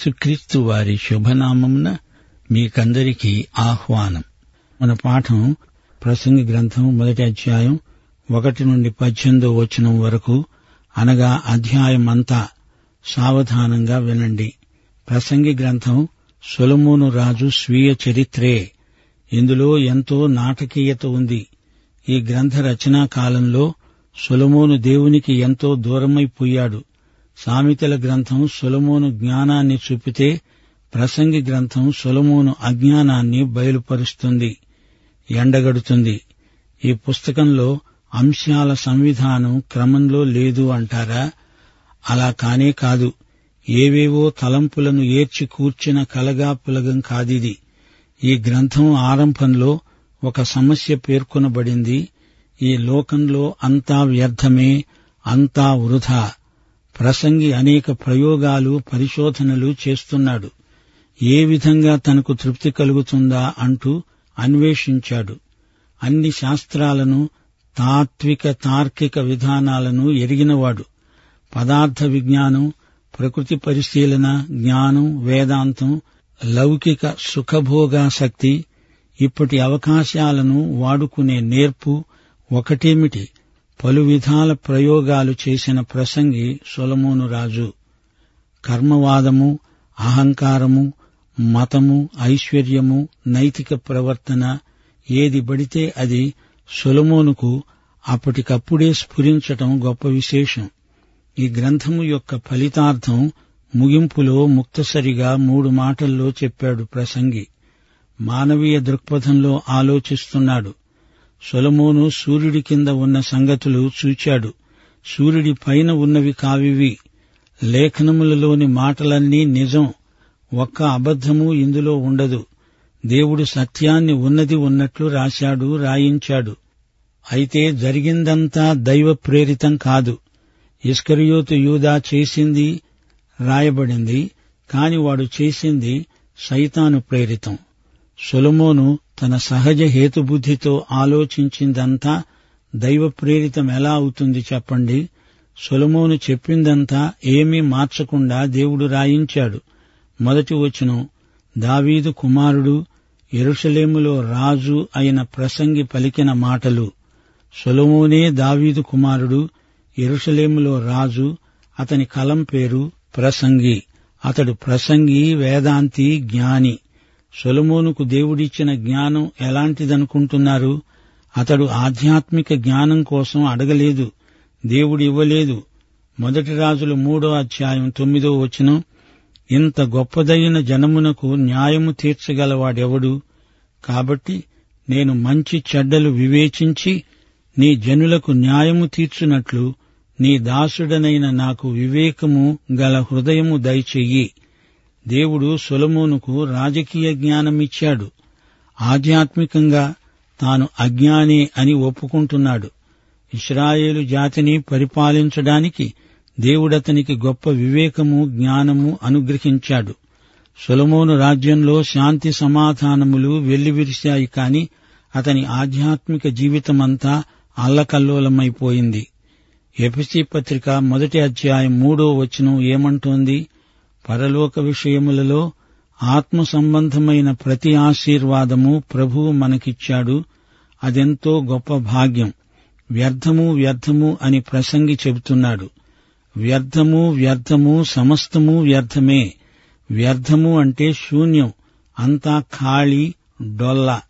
యేసుక్రీస్తు వారి శుభనామమున మీకందరికీ ఆహ్వానం. మన పాఠం ప్రసంగి గ్రంథం మొదటి అధ్యాయం ఒకటి నుండి పద్దెనిమిదో వచనం వరకు అనగా అధ్యాయం అంతా సావధానంగా వినండి. ప్రసంగి గ్రంథం సొలమూను రాజు స్వీయ చరిత్రే. ఇందులో ఎంతో నాటకీయత ఉంది. ఈ గ్రంథ రచనా కాలంలో సొలమోను దేవునికి ఎంతో దూరమైపోయాడు. సామెతల గ్రంథం సొలమోను జ్ఞానాన్ని చూపితే ప్రసంగి గ్రంథం సొలమోను అజ్ఞానాన్ని బయలుపరుస్తుంది ఎండగడుతుంది. ఈ పుస్తకంలో అంశాల సంవిధానం క్రమంలో లేదు అంటారా? అలా కానే కాదు. ఏవేవో తలంపులను ఏర్చి కూర్చిన కలగా పులగం కాదిది. ఈ గ్రంథం ఆరంభంలో ఒక సమస్య పేర్కొనబడింది. ఈ లోకంలో అంతా వ్యర్థమే అంతా వృధా. ప్రసంగి అనేక ప్రయోగాలు పరిశోధనలు చేస్తున్నాడు. ఏ విధంగా తనకు తృప్తి కలుగుతుందా అంటూ అన్వేషించాడు. అన్ని శాస్త్రాలను తాత్విక తార్కిక విధానాలను ఎరిగినవాడు. పదార్థ విజ్ఞానం ప్రకృతి పరిశీలన జ్ఞానం వేదాంతం లౌకిక సుఖభోగాసక్తి ఇప్పటి అవకాశాలను వాడుకునే నేర్పు ఒకటేమిటి? పలు విధాల ప్రయోగాలు చేసిన ప్రసంగి సొలమోను రాజు. కర్మవాదము అహంకారము మతము ఐశ్వర్యము నైతిక ప్రవర్తన ఏది పడితే అది సొలమోనుకు అప్పటికప్పుడే స్ఫురించటం గొప్ప విశేషం. ఈ గ్రంథము యొక్క ఫలితార్థం ముగింపులో ముక్తసరిగా మూడు మాటల్లో చెప్పాడు ప్రసంగి. మానవీయ దృక్పథంలో ఆలోచిస్తున్నాడు. సొలమోను సూర్యుడి కింద ఉన్న సంగతులు చూచాడు. సూర్యుడి పైన ఉన్నవి కావివి. లేఖనములలోని మాటలన్నీ నిజం. ఒక్క అబద్ధము ఇందులో ఉండదు. దేవుడు సత్యాన్ని ఉన్నది ఉన్నట్లు రాశాడు రాయించాడు. అయితే జరిగిందంతా దైవ ప్రేరితం కాదు. ఇస్కరియోతు యూదా చేసింది రాయబడింది. కాని వాడు చేసింది సైతాను ప్రేరితం. సొలమోను తన సహజ హేతుబుద్ధితో ఆలోచించిందంతా దైవ ప్రేరితం ఎలా అవుతుంది చెప్పండి? సొలమోను చెప్పిందంతా ఏమీ మార్చకుండా దేవుడు రాయించాడు. మొదటి వచనం దావీదు కుమారుడు ఎరుషలేములో రాజు అయిన ప్రసంగి పలికిన మాటలు. సొలమోనే దావీదు కుమారుడు ఎరుషలేములో రాజు అతని కలం పేరు ప్రసంగి. అతడు ప్రసంగి వేదాంతి జ్ఞాని. సొలమోనుకు దేవుడిచ్చిన జ్ఞానం ఎలాంటిదనుకుంటున్నారు? అతడు ఆధ్యాత్మిక జ్ఞానం కోసం అడగలేదు దేవుడు ఇవ్వలేదు మొదటి రాజులు మూడో అధ్యాయం తొమ్మిదో వచనం ఇంత గొప్పదైన జనమునకు న్యాయము తీర్చగలవాడెవడు? కాబట్టి నేను మంచి చెడ్డలు వివేచించి నీ జనులకు న్యాయము తీర్చునట్లు నీ దాసుడనైన నాకు వివేకము గల హృదయము దయచెయ్యి. దేవుడు సొలమోనుకు రాజకీయ జ్ఞానమిచ్చాడు. ఆధ్యాత్మికంగా తాను అజ్ఞానే అని ఒప్పుకుంటున్నాడు. ఇస్రాయేలు జాతిని పరిపాలించడానికి దేవుడతనికి గొప్ప వివేకము జ్ఞానము అనుగ్రహించాడు. సొలమోను రాజ్యంలో శాంతి సమాధానములు వెల్లివిరిశాయి కాని అతని ఆధ్యాత్మిక జీవితమంతా అల్లకల్లోలమైపోయింది. ఎపిసి పత్రిక మొదటి అధ్యాయం మూడో వచనం ఏమంటోంది? పరలోక విషయములలో ఆత్మ సంబంధమైన ప్రతి ఆశీర్వాదము ప్రభువు మనకిచ్చాడు. అదెంతో గొప్ప భాగ్యం. వ్యర్థము వ్యర్థము అని ప్రసంగి చెబుతున్నాడు. వ్యర్థము వ్యర్థము సమస్తము వ్యర్థమే. వ్యర్థము అంటే శూన్యం అంతా ఖాళీ డొల్ల.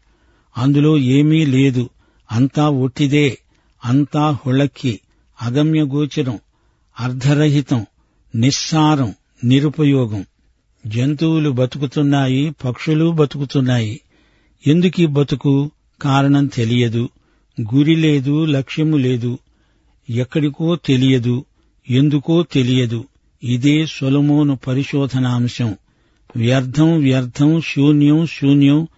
అందులో ఏమీ లేదు అంతా ఒట్టిదే అంతా హుళక్కి అగమ్యగోచరం అర్ధరహితం నిస్సారం. నిరుపయోగం. జంతువులు బతుకుతున్నాయి పక్షులు బతుకుతున్నాయి. ఎందుకీ బతుకు? కారణం తెలియదు. గురి లేదు లక్ష్యము లేదు. ఎక్కడికో తెలియదు ఎందుకో తెలియదు. ఇదే సొలమోను పరిశోధనాంశం వ్యర్థం వ్యర్థం శూన్యం శూన్యం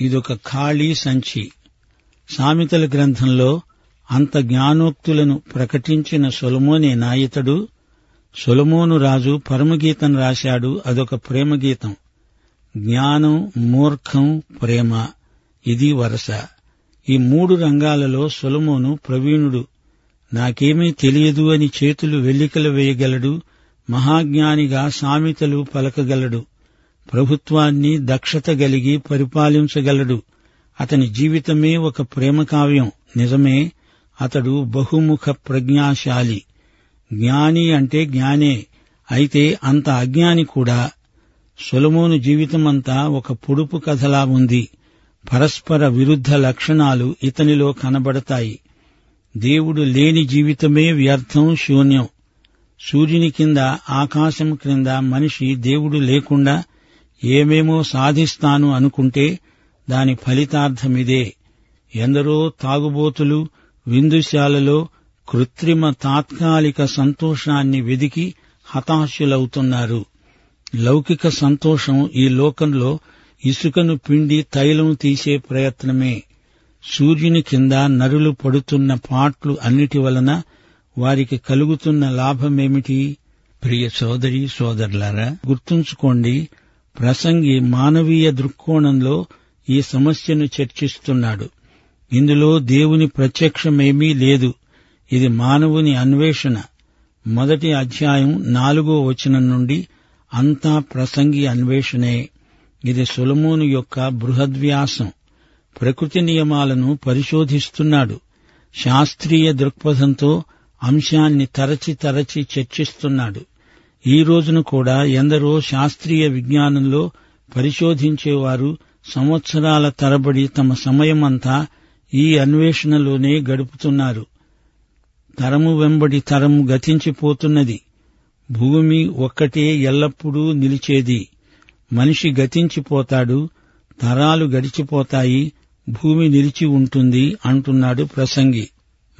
ఇదొక ఖాళీ సంచి. సామెతల గ్రంథంలో అంత జ్ఞానోక్తులను ప్రకటించిన సొలమోనే నాయతడు. సొలమోను రాజు పరమగీతం రాశాడు. అదొక ప్రేమగీతం. జ్ఞానం మూర్ఖం ప్రేమ. ఇది వరస. ఈ మూడు రంగాలలో సొలమోను ప్రవీణుడు. నాకేమీ తెలియదు అని చేతులు వెల్లికలు వేయగలడు. మహాజ్ఞానిగా సామెతలు పలకగలడు. ప్రభుత్వాన్ని దక్షత గలిగి పరిపాలించగలడు. అతని జీవితమే ఒక ప్రేమ కావ్యం నిజమే అతడు బహుముఖ ప్రజ్ఞాశాలి. జ్ఞాని అంటే జ్ఞానే. అయితే అంత అజ్ఞాని కూడా సొలమోను జీవితమంతా ఒక పొడుపు కథలా ఉంది. పరస్పర విరుద్ధ లక్షణాలు ఇతనిలో కనబడతాయి. దేవుడు లేని జీవితమే వ్యర్థం శూన్యం. సూర్యుని కింద ఆకాశం క్రింద మనిషి దేవుడు లేకుండా ఏమేమో సాధిస్తాను అనుకుంటే దాని ఫలితార్థమిదే. ఎందరో తాగుబోతులు విందుశాలలో కృత్రిమ తాత్కాలిక సంతోషాన్ని వెదికి హతాశులవుతున్నారు. లౌకిక సంతోషం ఈ లోకంలో ఇసుకను పిండి తైలం తీసే ప్రయత్నమే. సూర్యుని కింద నరులు పడుతున్న పాట్లు అన్నిటి వలన వారికి కలుగుతున్న లాభమేమిటి? ప్రియ సోదరి సోదరులారా గుర్తుంచుకోండి ప్రసంగి మానవీయ దృక్కోణంలో ఈ సమస్యను చర్చిస్తున్నాడు. ఇందులో దేవుని ప్రత్యక్షమేమీ లేదు. ఇది మానవుని అన్వేషణ. మొదటి అధ్యాయం నాలుగో వచనం నుండి అంతా ప్రసంగి అన్వేషణే. ఇది సులమోను యొక్క బృహద్వ్యాసం. ప్రకృతి నియమాలను పరిశోధిస్తున్నాడు. శాస్త్రీయ దృక్పథంతో అంశాన్ని తరచి తరచి చర్చిస్తున్నాడు. ఈ రోజున కూడా ఎందరో శాస్త్రీయ విజ్ఞానంలో పరిశోధించేవారు సంవత్సరాల తరబడి తమ సమయమంతా ఈ అన్వేషణలోనే గడుపుతున్నారు. తరము వెంబడి తరము గతించిపోతున్నది. భూమి ఒక్కటే ఎల్లప్పుడూ నిలిచేది. మనిషి గతించిపోతాడు తరాలు గడిచిపోతాయి భూమి నిలిచి ఉంటుంది అంటున్నాడు ప్రసంగి.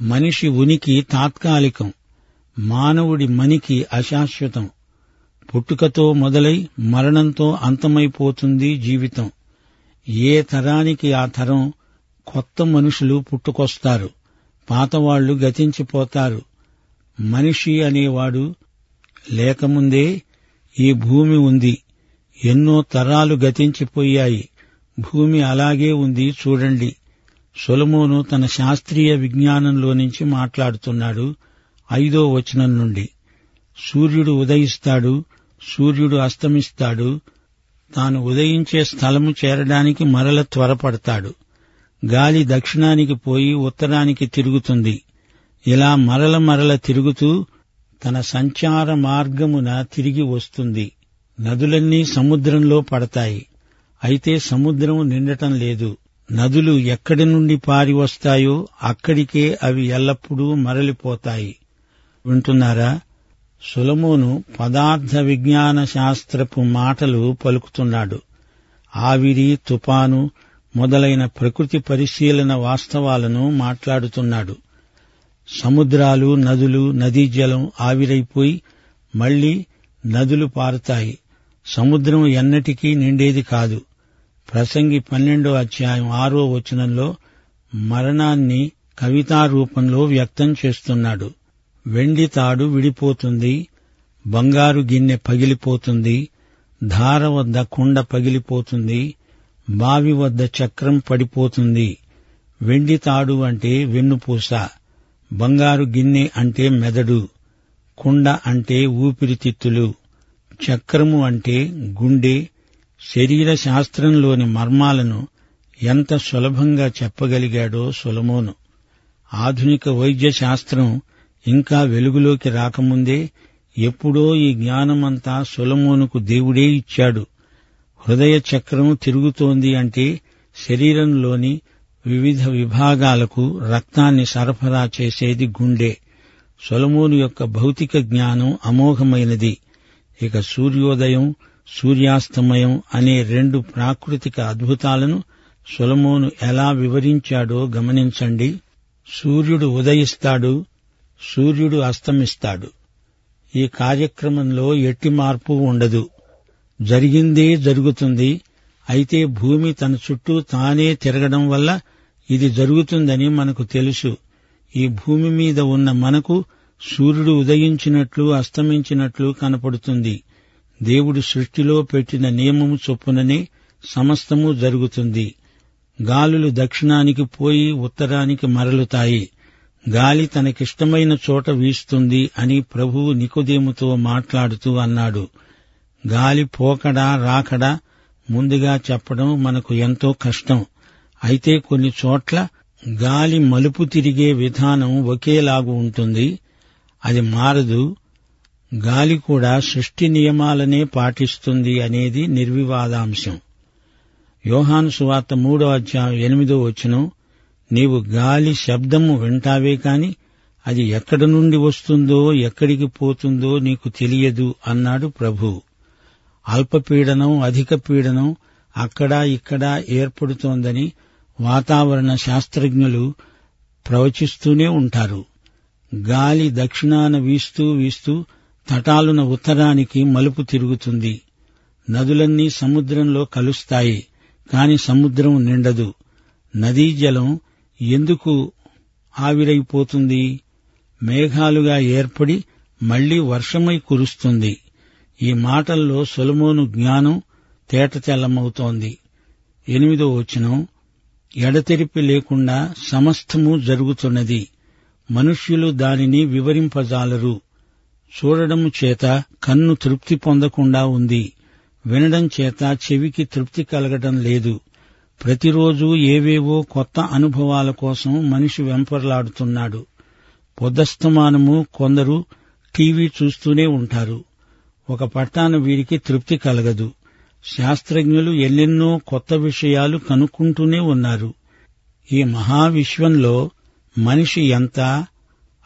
మనిషి ఉనికి తాత్కాలికం మానవుడి మనికి అశాశ్వతం. పుట్టుకతో మొదలై మరణంతో అంతమైపోతుంది జీవితం. ఏ తరానికి ఆ తరం కొత్త మనుషులు పుట్టుకొస్తారు? పాతవాళ్ళు గతించిపోతారు. మనిషి అనేవాడు లేకముందే ఈ భూమి ఉంది. ఎన్నో తరాలు గతించిపోయాయి. భూమి అలాగే ఉంది చూడండి. సొలమోను తన శాస్త్రీయ విజ్ఞానంలో నుంచి మాట్లాడుతున్నాడు ఐదో వచనం నుండి. సూర్యుడు ఉదయిస్తాడు సూర్యుడు అస్తమిస్తాడు తాను ఉదయించే స్థలము చేరడానికి మరల త్వరపడతాడు. గాలి దక్షిణానికి పోయి ఉత్తరానికి తిరుగుతుంది. ఇలా మరల మరల తిరుగుతూ తన సంచార మార్గమున తిరిగి వస్తుంది. నదులన్నీ సముద్రంలో పడతాయి. అయితే సముద్రం నిండటం లేదు. నదులు ఎక్కడి నుండి పారి వస్తాయో అక్కడికే అవి ఎల్లప్పుడూ మరలిపోతాయి. వింటున్నారా? సులమోను పదార్థ విజ్ఞాన శాస్త్రపు మాటలు పలుకుతున్నాడు. ఆవిరి తుపాను మొదలైన ప్రకృతి పరిశీలన వాస్తవాలను మాట్లాడుతున్నాడు. సముద్రాలు నదులు నదీ జలం ఆవిరైపోయి మళ్ళీ నదులు పారుతాయి. సముద్రం ఎన్నటికీ నిండేది కాదు. ప్రసంగి పన్నెండో అధ్యాయం ఆరో వచనంలో మరణాన్ని కవితా రూపంలో వ్యక్తం చేస్తున్నాడు. వెండి తాడు విడిపోతుంది బంగారు గిన్నె పగిలిపోతుంది ధార వద్ద కుండ పగిలిపోతుంది బావి వద్ద చక్రం పడిపోతుంది. వెండి తాడు అంటే వెన్నుపూస బంగారు గిన్నె అంటే మెదడు కుండ అంటే ఊపిరితిత్తులు చక్రము అంటే గుండె శరీర శాస్త్రంలోని మర్మాలను ఎంత సులభంగా చెప్పగలిగాడో సులమోను. ఆధునిక వైద్య శాస్త్రం ఇంకా వెలుగులోకి రాకముందే ఎప్పుడో ఈ జ్ఞానమంతా సులమోనుకు దేవుడే ఇచ్చాడు. హృదయ చక్రం తిరుగుతోంది అంటే శరీరంలోని వివిధ విభాగాలకు రక్తాన్ని సరఫరా చేసేది గుండె. సొలమోను యొక్క భౌతిక జ్ఞానం అమోఘమైనది. ఇక సూర్యోదయం సూర్యాస్తమయం అనే రెండు ప్రాకృతిక అద్భుతాలను సొలమోను ఎలా వివరించాడో గమనించండి. సూర్యుడు ఉదయిస్తాడు సూర్యుడు అస్తమిస్తాడు. ఈ కార్యక్రమంలో ఎట్టి మార్పు ఉండదు. జరిగిందే జరుగుతుంది. అయితే భూమి తన చుట్టూ తానే తిరగడం వల్ల ఇది జరుగుతుందని మనకు తెలుసు. ఈ భూమి మీద ఉన్న మనకు సూర్యుడు ఉదయించినట్లు అస్తమించినట్లు కనపడుతుంది. దేవుడు సృష్టిలో పెట్టిన నియమము చొప్పుననే సమస్తము జరుగుతుంది. గాలులు దక్షిణానికి పోయి ఉత్తరానికి మరలుతాయి. గాలి తనకిష్టమైన చోట వీస్తుంది అని ప్రభువు నికోదేముతో మాట్లాడుతూ అన్నాడు. గాలి పోకడా రాకడా ముందుగా చెప్పడం మనకు ఎంతో కష్టం. అయితే కొన్ని చోట్ల గాలి మలుపు తిరిగే విధానం ఒకేలాగు ఉంటుంది. అది మారదు. గాలి కూడా సృష్టి నియమాలనే పాటిస్తుంది అనేది నిర్వివాదాంశం. యోహాను సువార్త మూడో అధ్యాయం ఎనిమిదో వచనం నీవు గాలి శబ్దము వింటావే కాని అది ఎక్కడి నుండి వస్తుందో ఎక్కడికి పోతుందో నీకు తెలియదు అన్నాడు ప్రభు. అల్పపీడనం అధిక పీడనం అక్కడ ఇక్కడ ఏర్పడుతోందని వాతావరణ శాస్త్రజ్ఞులు ప్రవచిస్తూనే ఉంటారు. గాలి దక్షిణాన వీస్తూ వీస్తూ తటాలున ఉత్తరానికి మలుపు తిరుగుతుంది. నదులన్నీ సముద్రంలో కలుస్తాయి కాని సముద్రం నిండదు. నదీ జలం ఎందుకు ఆవిరైపోతుంది? మేఘాలుగా ఏర్పడి మళ్ళీ వర్షమై కురుస్తుంది. ఈ మాటల్లో సొలమోను జ్ఞానం తేటతెల్లమవుతోంది ఎనిమిదో వచనం ఎడతెరిపి లేకుండా సమస్తము జరుగుతున్నది. మనుష్యులు దానిని వివరింపజాలరు. చూడడము చేత కన్ను తృప్తి పొందకుండా ఉంది. వినడం చేత చెవికి తృప్తి కలగడం లేదు. ప్రతిరోజు ఏవేవో కొత్త అనుభవాల కోసం మనిషి వెంపర్లాడుతున్నాడు. పొద్దస్తమానము కొందరు టీవీ చూస్తూనే ఉంటారు. ఒక పట్టాను వీరికి తృప్తి కలగదు. శాస్త్రజ్ఞులు ఎన్నెన్నో కొత్త విషయాలు కనుక్కుంటూనే ఉన్నారు. ఈ మహావిశ్వంలో మనిషి ఎంత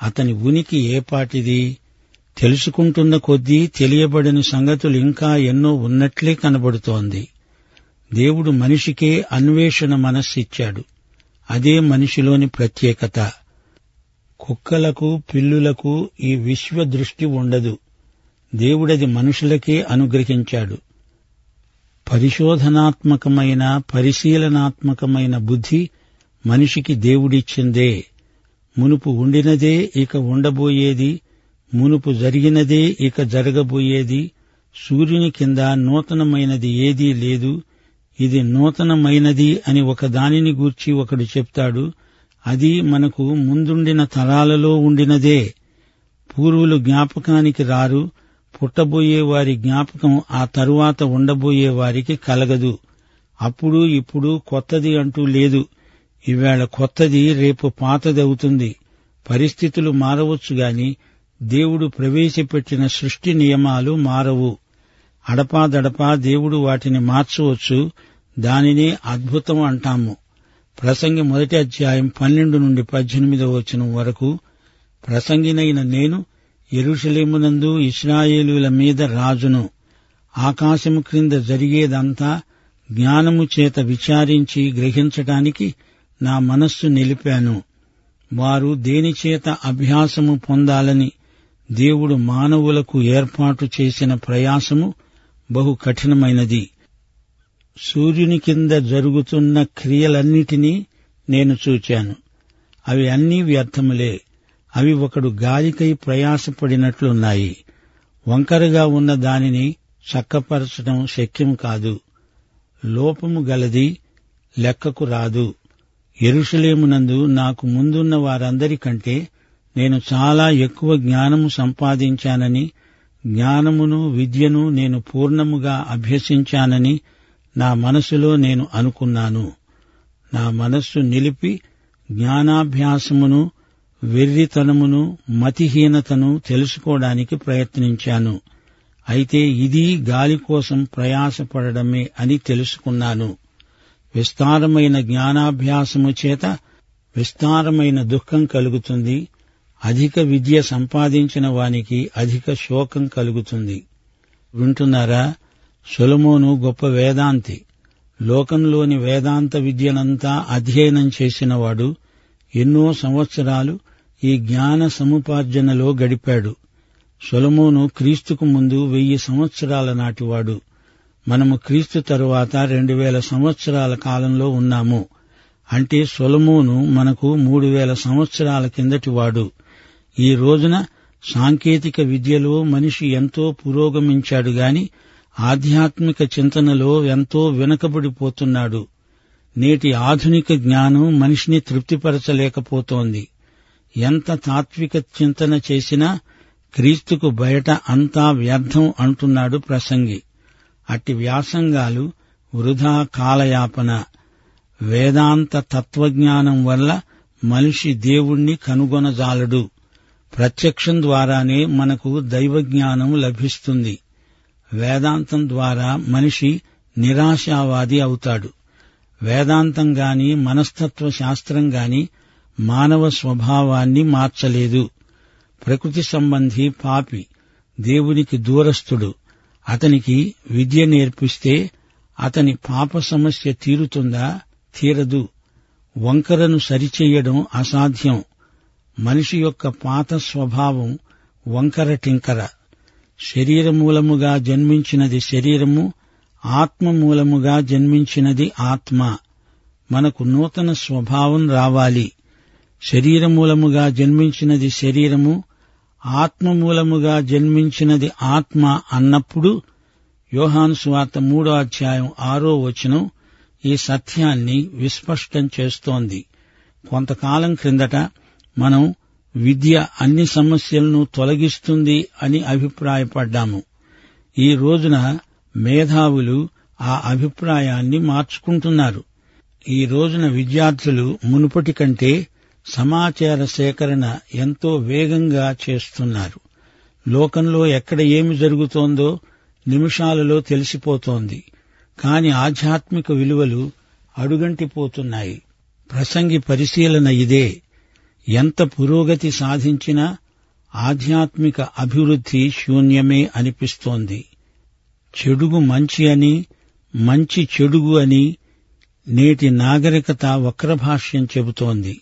అతని ఉనికి ఏపాటిది తెలుసుకుంటున్న కొద్దీ తెలియబడని సంగతులు ఇంకా ఎన్నో ఉన్నట్లే కనబడుతోంది. దేవుడు మనిషికే అన్వేషణ మనస్సిచ్చాడు. అదే మనిషిలోని ప్రత్యేకత. కుక్కలకు పిల్లులకు ఈ విశ్వ దృష్టి ఉండదు. దేవుడది మనుషులకే అనుగ్రహించాడు. పరిశోధనాత్మకమైన పరిశీలనాత్మకమైన బుద్ధి మనిషికి దేవుడిచ్చిందే. మునుపు ఉండినదే ఇక ఉండబోయేది. మునుపు జరిగినదే ఇక జరగబోయేది. సూర్యుని కింద నూతనమైనది ఏదీ లేదు. ఇది నూతనమైనది అని ఒక దానిని గూర్చి ఒకడు చెప్తాడు. అది మనకు ముందుండిన తరాలలో ఉండినదే. పూర్వులు జ్ఞాపకానికి రారు. పుట్టబోయే వారి జ్ఞాపకం ఆ తరువాత ఉండబోయే వారికి కలగదు. అప్పుడు ఇప్పుడు కొత్తది అంటూ లేదు. ఈవేళ కొత్తది రేపు పాతదవుతుంది. పరిస్థితులు మారవచ్చు గాని దేవుడు ప్రవేశపెట్టిన సృష్టి నియమాలు మారవు. అడపాదడపా దేవుడు వాటిని మార్చవచ్చు. దానినే అద్భుతం అంటాము. ప్రసంగి మొదటి అధ్యాయం పన్నెండు నుండి పద్దెనిమిదవ వచనం వరకు ప్రసంగినైన నేను ఎరుషలేమునందు ఇస్రాయేలుల మీద రాజును ఆకాశము క్రింద జరిగేదంతా జ్ఞానము చేత విచారించి గ్రహించటానికి నా మనస్సు నిలిపాను. వారు దేనిచేత అభ్యాసము పొందాలని దేవుడు మానవులకు ఏర్పాటు చేసిన ప్రయాసము బహు కఠినమైనది. సూర్యుని కింద జరుగుతున్న క్రియలన్నిటినీ నేను చూచాను. అవి అన్నీ వ్యర్థములే. అవి ఒకడు గాలికై ప్రయాసపడినట్లున్నాయి. వంకరగా ఉన్న దానిని చక్కపరచడం శక్యం కాదు. లోపము గలది లెక్కకు రాదు. ఎరుషలేమునందు నాకు ముందున్న వారందరికంటే నేను చాలా ఎక్కువ జ్ఞానము సంపాదించానని జ్ఞానమును విద్యను నేను పూర్ణముగా అభ్యసించానని నా మనసులో నేను అనుకున్నాను. నా మనస్సు నిలిపి జ్ఞానాభ్యాసమును వెర్రితనమును మతిహీనతను తెలుసుకోవడానికి ప్రయత్నించాను. అయితే ఇది గాలి కోసం ప్రయాసపడడమే అని తెలుసుకున్నాను. విస్తారమైన జ్ఞానాభ్యాసము చేత విస్తారమైన దుఃఖం కలుగుతుంది. అధిక విద్య సంపాదించిన వానికి అధిక శోకం కలుగుతుంది. వింటున్నారా? సొలమోను గొప్ప వేదాంతి. లోకంలోని వేదాంత విద్యనంతా అధ్యయనం చేసినవాడు ఎన్నో సంవత్సరాలు ఈ జ్ఞాన సముపార్జనలో గడిపాడు. సొలమోను క్రీస్తుకు ముందు వెయ్యి సంవత్సరాల నాటివాడు. మనము క్రీస్తు తరువాత రెండు వేల సంవత్సరాల కాలంలో ఉన్నాము. అంటే సొలమోను మనకు మూడు వేల సంవత్సరాల కిందటివాడు ఈ రోజున సాంకేతిక విద్యలో మనిషి ఎంతో పురోగమించాడు గాని ఆధ్యాత్మిక చింతనలో ఎంతో వెనుకబడిపోతున్నాడు. నేటి ఆధునిక జ్ఞానం మనిషిని తృప్తిపరచలేకపోతోంది. ఎంత తాత్విక చింతన చేసినా క్రీస్తుకు బయట అంతా వ్యర్థం అంటున్నాడు ప్రసంగి. అట్టి వ్యాసంగాలు వృధా కాలయాపన. వేదాంత తత్వజ్ఞానం వల్ల మనిషి దేవుణ్ణి కనుగొనజాలడు. ప్రత్యక్షం ద్వారానే మనకు దైవజ్ఞానం లభిస్తుంది. వేదాంతం ద్వారా మనిషి నిరాశావాది అవుతాడు. వేదాంతం గాని మనస్తత్వ శాస్త్రం గాని మానవ స్వభావాన్ని మార్చలేదు. ప్రకృతి సంబంధి పాపి దేవునికి దూరస్థుడు. అతనికి విద్య నేర్పిస్తే అతని పాప సమస్య తీరుతుందా? తీరదు. వంకరను సరిచేయడం అసాధ్యం. మనిషి యొక్క పాత స్వభావం వంకర టింకర. శరీరమూలముగా జన్మించినది శరీరము ఆత్మ మూలముగా జన్మించినది ఆత్మ. మనకు నూతన స్వభావం రావాలి. శరీరమూలముగా జన్మించినది శరీరము ఆత్మ మూలముగా జన్మించినది ఆత్మ అన్నప్పుడు యోహాను సువార్త మూడో అధ్యాయం ఆరో వచనం ఈ సత్యాన్ని విస్పష్టం చేస్తోంది. కొంతకాలం క్రిందట మనం విద్య అన్ని సమస్యలను తొలగిస్తుంది అని అభిప్రాయపడ్డాము. ఈ రోజున మేధావులు ఆ అభిప్రాయాన్ని మార్చుకుంటున్నారు. ఈ రోజున విద్యార్థులు మునుపటి కంటే సమాచార సేకరణ ఎంతో వేగంగా చేస్తున్నారు. లోకంలో ఎక్కడ ఏమి జరుగుతోందో నిమిషాలలో తెలిసిపోతోంది. కాని ఆధ్యాత్మిక విలువలు అడుగంటిపోతున్నాయి. ప్రసంగి పరిశీలన ఇదే. ఎంత పురోగతి సాధించినా ఆధ్యాత్మిక అభివృద్ధి శూన్యమే అనిపిస్తోంది. చెడుగు మంచి అని మంచి చెడుగు అని నేటి నాగరికత వక్రభాష్యం చెబుతోంది.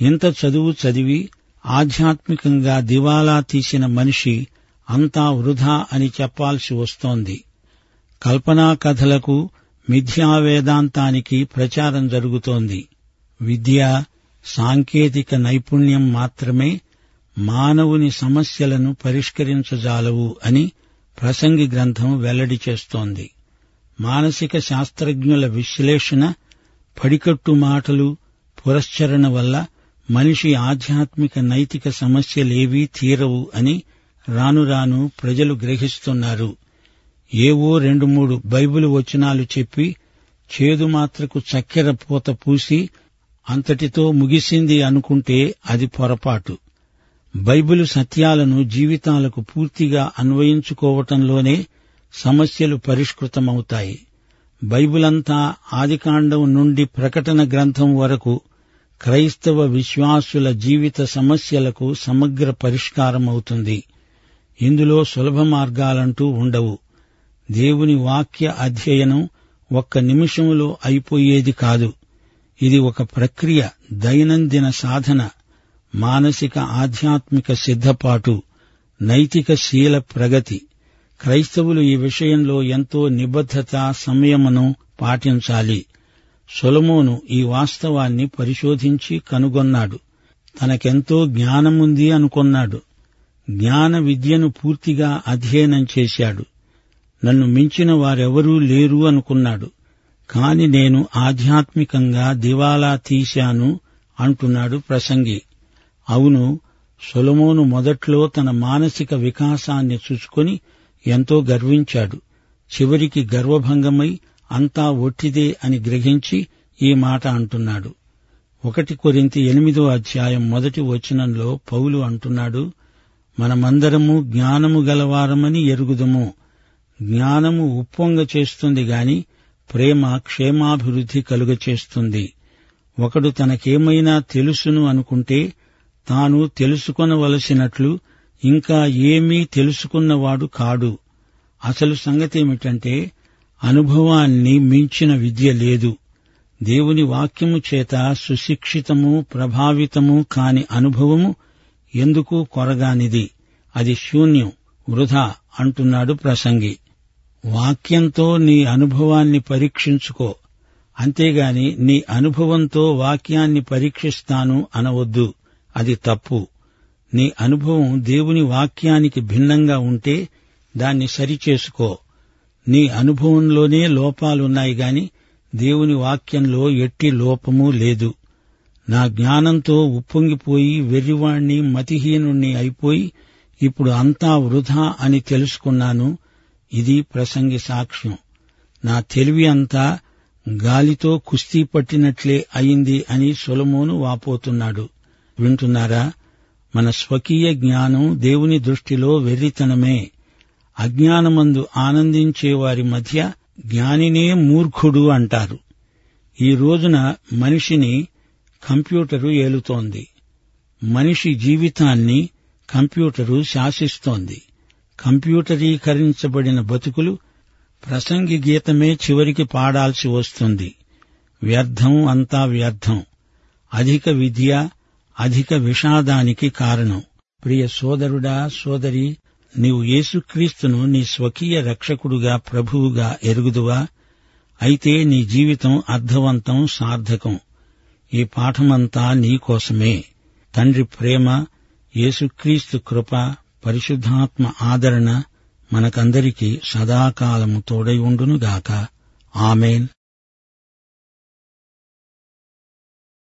ఇంత చదువు చదివి ఆధ్యాత్మికంగా దివాలా తీసిన మనిషి అంతా వృధా అని చెప్పాల్సి వస్తోంది. కల్పనా కథలకు మిథ్యా వేదాంతానికి ప్రచారం జరుగుతోంది. విద్య సాంకేతిక నైపుణ్యం మాత్రమే మానవుని సమస్యలను పరిష్కరించజాలవు అని ప్రసంగి గ్రంథం వెల్లడి చేస్తోంది. మానసిక శాస్త్రజ్ఞుల విశ్లేషణ పడికట్టు మాటలు పురశ్చరణ వల్ల మనిషి ఆధ్యాత్మిక నైతిక సమస్యలేవీ తీరవు అని రాను రాను ప్రజలు గ్రహిస్తున్నారు. ఏవో రెండు మూడు బైబిల్ వచనాలు చెప్పి చేదు మాత్రకు చక్కెర పూత పూసి అంతటితో ముగిసింది అనుకుంటే అది పొరపాటు. బైబిలు సత్యాలను జీవితాలకు పూర్తిగా అన్వయించుకోవటంలోనే సమస్యలు పరిష్కృతమవుతాయి. బైబిలంతా ఆదికాండం నుండి ప్రకటన గ్రంథం వరకు క్రైస్తవ విశ్వాసుల జీవిత సమస్యలకు సమగ్ర పరిష్కారమవుతుంది. ఇందులో సులభ మార్గాలంటూ ఉండవు. దేవుని వాక్య అధ్యయనం ఒక్క నిమిషంలో అయిపోయేది కాదు. ఇది ఒక ప్రక్రియ దైనందిన సాధన మానసిక ఆధ్యాత్మిక సిద్ధపాటు నైతిక శీల ప్రగతి. క్రైస్తవులు ఈ విషయంలో ఎంతో నిబద్ధత సంయమనం పాటించాలి. సొలమోను ఈ వాస్తవాన్ని పరిశోధించి కనుగొన్నాడు. తనకెంతో జ్ఞానముంది అనుకొన్నాడు. జ్ఞాన విద్యను పూర్తిగా అధ్యయనం చేశాడు. నన్ను మించిన వారెవరూ లేరు అనుకున్నాడు. కాని నేను ఆధ్యాత్మికంగా దివాలా తీశాను అంటున్నాడు ప్రసంగి. అవును సొలమోను మొదట్లో తన మానసిక వికాసాన్ని చూసుకొని ఎంతో గర్వించాడు. చివరికి గర్వభంగమై అంతా ఒట్టిదే అని గ్రహించి ఈ మాట అంటున్నాడు. ఒకటి కొరింతి ఎనిమిదో అధ్యాయం మొదటి వచనంలో పౌలు అంటున్నాడు మనమందరము జ్ఞానము గలవారమని ఎరుగుదము. జ్ఞానము ఉప్పొంగ చేస్తుంది గాని ప్రేమ క్షేమాభివృద్ధి కలుగచేస్తుంది ఒకడు తనకేమైనా తెలుసును అనుకుంటే తాను తెలుసుకొనవలసినట్లు ఇంకా ఏమీ తెలుసుకున్నవాడు కాడు. అసలు సంగతేమిటంటే అనుభవాన్ని మించిన విద్య లేదు. దేవుని వాక్యము చేత సుశిక్షితము ప్రభావితము కాని అనుభవము ఎందుకు కొరగానిది? అది శూన్యం వృధా అంటున్నాడు ప్రసంగి. వాక్యంతో నీ అనుభవాన్ని పరీక్షించుకో. అంతేగాని నీ అనుభవంతో వాక్యాన్ని పరీక్షిస్తాను అనవద్దు. అది తప్పు. నీ అనుభవం దేవుని వాక్యానికి భిన్నంగా ఉంటే దాన్ని సరిచేసుకో. నీ అనుభవంలోనే లోపాలున్నాయి గాని దేవుని వాక్యంలో ఎట్టి లోపమూ లేదు. నా జ్ఞానంతో ఉప్పొంగిపోయి వెర్రివాణ్ణి మతిహీనుణ్ణి అయిపోయి ఇప్పుడు అంతా వృధా అని తెలుసుకున్నాను. ఇది ప్రసంగి సాక్ష్యం. నా తెలివి అంతా గాలితో కుస్తీ పట్టినట్లే అయింది అని సొలమోను వాపోతున్నాడు. వింటున్నారా? మన స్వకీయ జ్ఞానం దేవుని దృష్టిలో వెర్రితనమే. అజ్ఞానమందు ఆనందించే వారి మధ్య జ్ఞానినే మూర్ఖుడు అంటారు. ఈ రోజున మనిషిని కంప్యూటరు ఏలుతోంది. మనిషి జీవితాన్ని కంప్యూటరు శాసిస్తోంది. కంప్యూటరీకరించబడిన బతుకులు ప్రసంగి గీతమే చివరికి పాడాల్సి వస్తుంది. వ్యర్థం అంతా వ్యర్థం. అధిక విద్య అధిక విషాదానికి కారణం. ప్రియ సోదరుడా సోదరి నీవు యేసుక్రీస్తును నీ స్వకీయ రక్షకుడుగా ప్రభువుగా ఎరుగుదువా? అయితే నీ జీవితం అర్థవంతం సార్థకం. ఈ పాఠమంతా నీకోసమే తండ్రి ప్రేమ యేసుక్రీస్తు కృప పరిశుద్ధాత్మ ఆదరణ మనకందరికీ సదాకాలము తోడై ఉండునుగాక. ఆమెన్.